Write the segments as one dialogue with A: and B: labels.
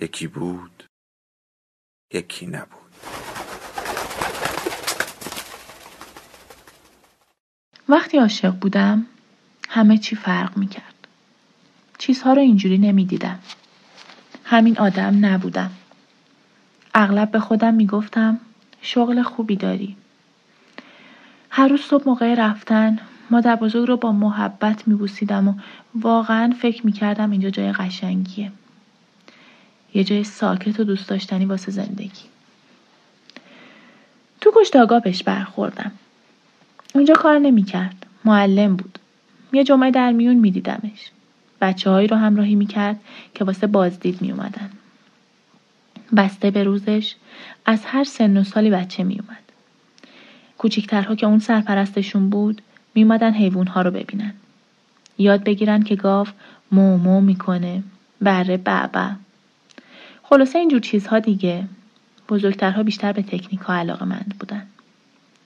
A: یکی بود یکی نبود
B: وقتی عاشق بودم همه چی فرق می کرد. چیزها رو اینجوری نمی دیدم. همین آدم نبودم. اغلب به خودم می گفتم شغل خوبی داری. هر روز صبح موقع رفتن مادر بزرگ رو با محبت می بوسیدم و واقعا فکر می کردم اینجا جای قشنگیه. یه جای ساکت و دوست داشتنی واسه زندگی. تو کشتاگاه بهش برخوردم. اونجا کار نمی‌کرد. معلم بود. یه جمعه در میون میدیدمش. بچه هایی رو همراهی می‌کرد که واسه بازدید میومدن بسته به روزش از هر سن و سالی بچه میومد کوچیکترها که اون سرپرستشون بود میومدن حیوانها رو ببینن. یاد بگیرن که گاو مو مو می‌کنه. بره بعبع خلاصه اینجور چیزها دیگه بزرگترها بیشتر به تکنیک ها علاقه مند بودن.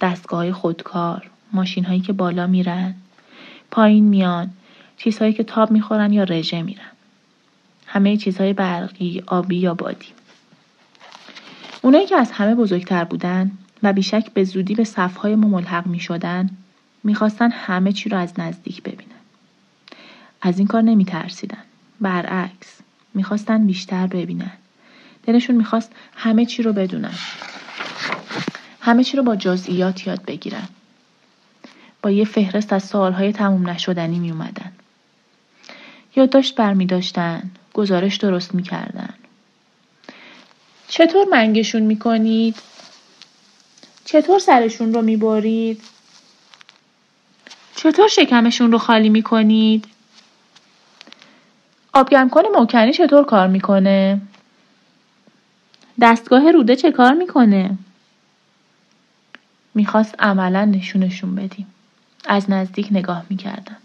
B: دستگاه خودکار، ماشین هایی که بالا میرن، پایین میان، چیزهایی که تاب می‌خورن یا رژه میرن. همه چیزهای برقی، آبی یا بادی. اونایی که از همه بزرگتر بودن و بیشک به زودی به صفهای ما ملحق می شدن می‌خواستن همه چی رو از نزدیک ببینن. از این کار نمی ترسیدن. برعکس می‌خواستن بیشتر ببینن. دلشون می‌خواست همه چی رو بدونن همه چی رو با جزئیات یاد بگیرن با یه فهرست از سوالهای تموم نشدنی می اومدن. یادداشت برمی داشتن. گزارش درست می کردن. چطور منگشون می کنید؟ چطور سرشون رو می برید؟ چطور شکمشون رو خالی می کنید؟ آبگرم کنه موکنی چطور کار می‌کنه؟ دستگاه روده چه کار می‌کنه؟ می‌خواست عملا نشونشون بدیم. از نزدیک نگاه می‌کردم.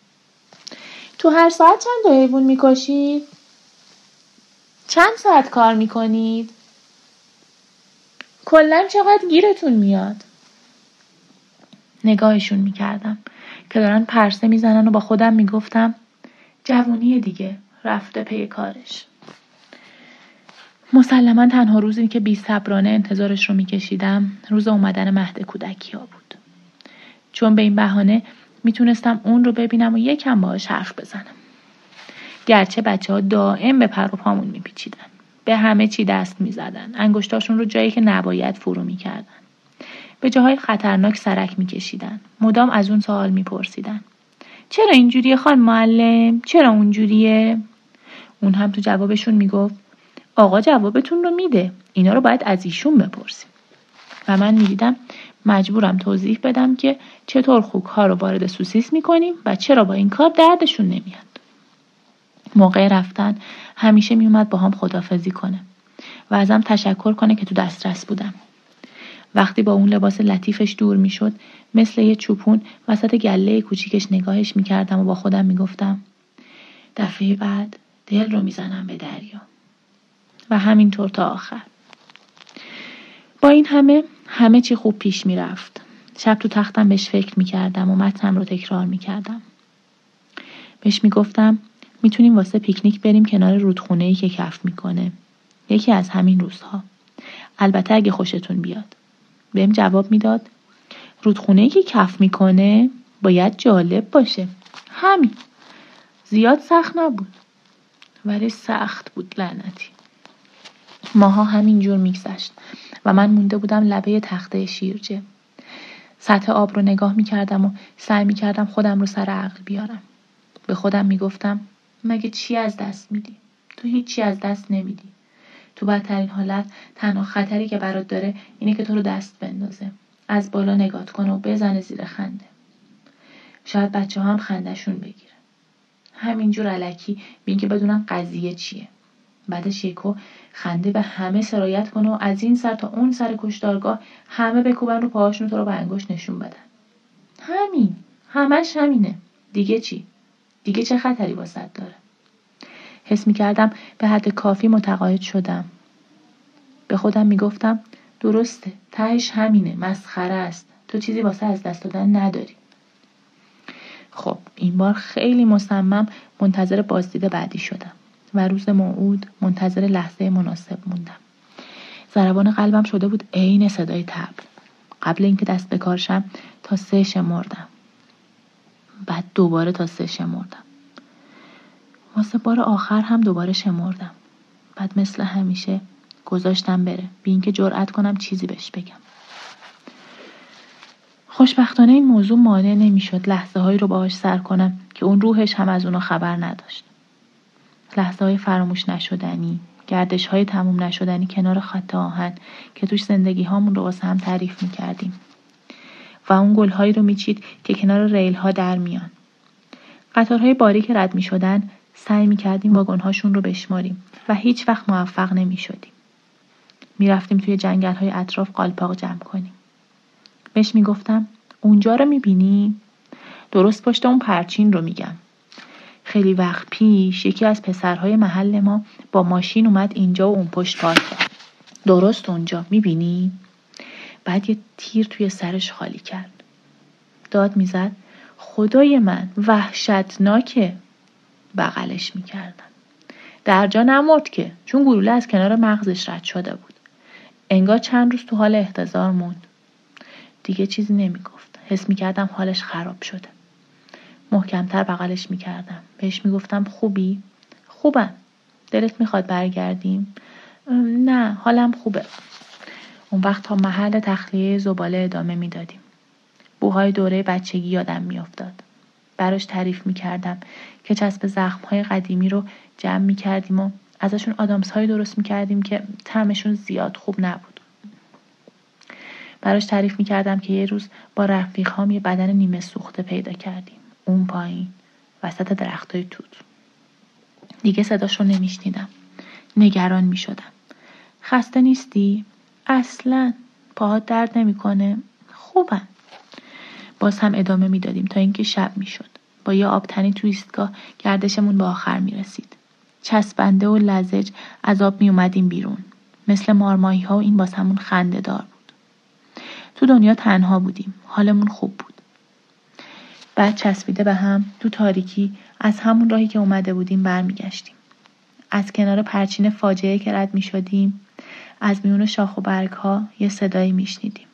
B: تو هر ساعت چند تا حیوان می‌کشید؟ چند ساعت کار می‌کنید؟ کلا چقدر گیرتون میاد؟ نگاهشون می‌کردم که دارن پرسه می‌زنن و با خودم می‌گفتم جوونی دیگه رفته پی کارش. مسلما تنها روزی که بی صبرانه انتظارش رو میکشیدم روز اومدن مهد کودکی ها بود. چون به این بهانه می‌تونستم اون رو ببینم و یکم باهاش حرف بزنم. گرچه بچه ها دائم به پر و پامون میپیچیدن. به همه چی دست می‌زدن. انگشتاشون رو جایی که نباید فرو می‌کردن. به جاهای خطرناک سرک میکشیدن. مدام از اون سوال میپرسیدن. چرا اینجوریه خان معلم؟ چرا اونجوریه؟ اون هم تو جوابشون می‌گفت آقا جوابتون رو میده. اینا رو باید از ایشون بپرسیم. و من می‌دیدم مجبورم توضیح بدم که چطور خوک ها رو وارد سوسیس می‌کنیم و چرا با این کار دردشون نمیاد. موقع رفتن همیشه میومد با هم خدافزی کنه و ازم تشکر کنه که تو دسترس بودم. وقتی با اون لباس لطیفش دور می‌شد مثل یه چوپون وسط گله کوچیکش نگاهش می‌کردم و با خودم می‌گفتم دفعه بعد دل رو می‌زنم به دریا. و همینطور تا آخر. با این همه همه چی خوب پیش می‌رفت. شب تو تختم بهش فکر می‌کردم و متنم رو تکرار می‌کردم. بهش می‌گفتم می‌تونیم واسه پیکنیک بریم کنار رودخونه ای که کف می‌کنه. یکی از همین روزها. البته اگه خوشتون بیاد. بهم جواب می‌داد رودخونه ای که کف می‌کنه باید جالب باشه. همین. زیاد سخت نبود. ولی سخت بود لعنتی. ماها همینجور میگذشت و من مونده بودم لبه تخته شیرجه. سطح آب رو نگاه می‌کردم و سعی می‌کردم خودم رو سر عقل بیارم. به خودم می‌گفتم مگه چی از دست میدی؟ تو هیچی از دست نمیدی. تو بدترین حالت تنها خطری که برات داره اینه که تو رو دست بندازه. از بالا نگات کنه و بزنه زیر خنده. شاید بچه ها هم خندشون بگیره. همینجور علکی بین که بدونم قضیه چیه. بعدش یکو خنده به همه سرایت کنه و از این سر تا اون سر کشتارگاه همه بکوبن رو پاهاشون تو رو به انگشت نشون بدن. همین. همش همینه. دیگه چی؟ دیگه چه خطری واسط داره؟ حس می کردم به حد کافی متقاعد شدم. به خودم می‌گفتم درسته. تهش همینه. مسخره است. تو چیزی واسه از دست دادن نداری. خب این بار خیلی مصمم منتظر بازدید بعدی شدم. و روز موعود منتظر لحظه مناسب موندم. ضربان قلبم شده بود عین صدای تبل. قبل اینکه دست بکارشم تا سه شمردم بعد دوباره تا سه شمردم واسه بار آخر هم دوباره شمردم بعد مثل همیشه گذاشتم بره. بی اینکه جرأت کنم چیزی بهش بگم. خوشبختانه این موضوع مانع نمی‌شد لحظه هایی رو باهاش سر کنم که اون روحش هم از اونو خبر نداشت. لحظه های فراموش نشدنی گردش های تموم نشدنی کنار خط آهن که توش زندگی هامون رو واسه هم تعریف می کردیم. و اون گل هایی رو میچید که کنار ریل ها در میان. قطارهای باریک رد می شدن سعی می کردیم واگن هاشون رو بشماریم و هیچ وقت موفق نمی شدیم. می رفتیم توی جنگل های اطراف قالپاق جمع کنیم. بهش می گفتم اونجا رو می بینی؟ درست پشت اون پرچین رو میگم. خیلی وقت پیش یکی از پسرهای محل ما با ماشین اومد اینجا و اون پشت پارک کرد. درست اونجا می‌بینی؟ بعد یه تیر توی سرش خالی کرد. داد می‌زد خدای من وحشتناکه. بغلش می‌کردم در جا نمرد که چون گلوله از کنار مغزش رد شده بود. انگار چند روز تو حال احتضار موند. دیگه چیزی نمی‌گفت. حس می‌کردم حالش خراب شده. محکمتر بغلش می‌کردم. بهش می‌گفتم خوبی؟ خوبم. دلت می‌خواد برگردیم؟ نه حالم خوبه. اون وقت تا محل تخلیه زباله ادامه می‌دادیم. بوهای دوره بچگی یادم میافتاد. براش تعریف می‌کردم که چسب زخمهای قدیمی رو جمع می‌کردیم و ازشون آدامس های درست می‌کردیم که طعمشون زیاد خوب نبود. براش تعریف می‌کردم که یه روز با رفیقهام یه بدن نیمه سوخته پیدا کردیم. اون پایین. وسط درختای توت دیگه صداش رو نمیشنیدم. نگران می‌شدم. خسته نیستی؟ اصلا. پاهات درد نمی‌کنه. خوبم. باز هم ادامه می‌دادیم تا اینکه شب می‌شد. با یه آبتنی تو ایستگاه گردشمون به آخر می‌رسید. چسبنده و لزج از آب می اومدیم بیرون. مثل مارمایی ها و این همون خنده دار بود. تو دنیا تنها بودیم. حالمون خوب بود. بعد چسبیده به هم تو تاریکی از همون راهی که اومده بودیم برمیگشتیم. از کنار پرچین فاجعه که رد می شدیم از میون شاخ و برگ ها یه صدایی میشنیدیم.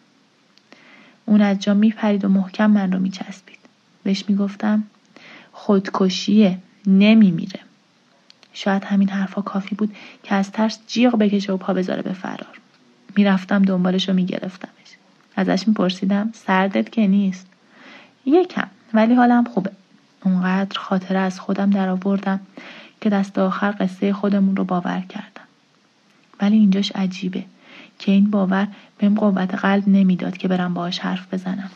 B: اون از جا میپرید و محکم من رو میچسبید. بهش می‌گفتم خودکشیه نمیمیره شاید همین حرفا کافی بود که از ترس جیغ بکشه و پا بذاره به فرار. می‌رفتم دنبالش رو میگرفتمش. ازش میپرسیدم سردت که نیست؟ یکم. ولی حالم خوبه اونقدر خاطره از خودم در آوردم که دست آخر قصه خودمون رو باور کردم ولی اینجاش عجیبه که این باور بهم قوت قلب نمی‌داد که برم باهاش حرف بزنم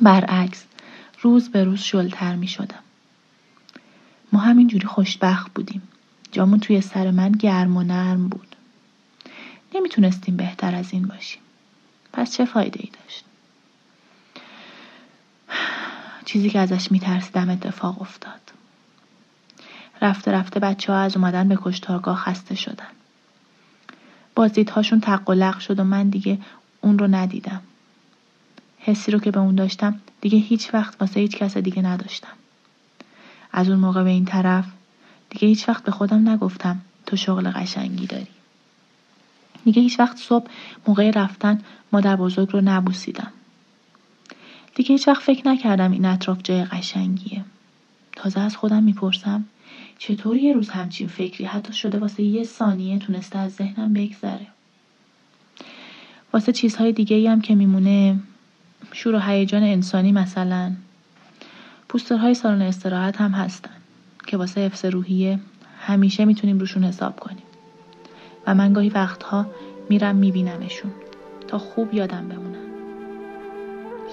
B: برعکس روز به روز شلتر می شدم. ما همینجوری خوشبخت بودیم. جامون توی سر من گرم و نرم بود. نمی‌تونستیم بهتر از این باشیم. پس چه فایده ای داشت؟ چیزی که ازش میترسیدم اتفاق افتاد. رفته رفته بچه ها از اومدن به کشتارگاه خسته شدن. بازدیدهاشون تق شد و من دیگه اون رو ندیدم. حسی رو که به اون داشتم دیگه هیچ وقت واسه هیچ کس دیگه نداشتم. از اون موقع به این طرف دیگه هیچ وقت به خودم نگفتم تو شغل قشنگی داری. دیگه هیچ وقت صبح موقع رفتن مادر بزرگ رو نبوسیدم. دیگه هیچ وقت فکر نکردم این اطراف جای قشنگیه. تازه از خودم می‌پرسم چطور یه روز همچین فکری حتی شده واسه یه ثانیه تونسته از ذهنم بگذره. واسه چیزهای دیگه هم که میمونه شور و هیجان انسانی مثلا پوسترهای سالن استراحت هم هستن که واسه حفظ روحیه همیشه می‌تونیم روشون حساب کنیم و من گاهی وقتها میرم میبینمشون تا خوب یادم بمونن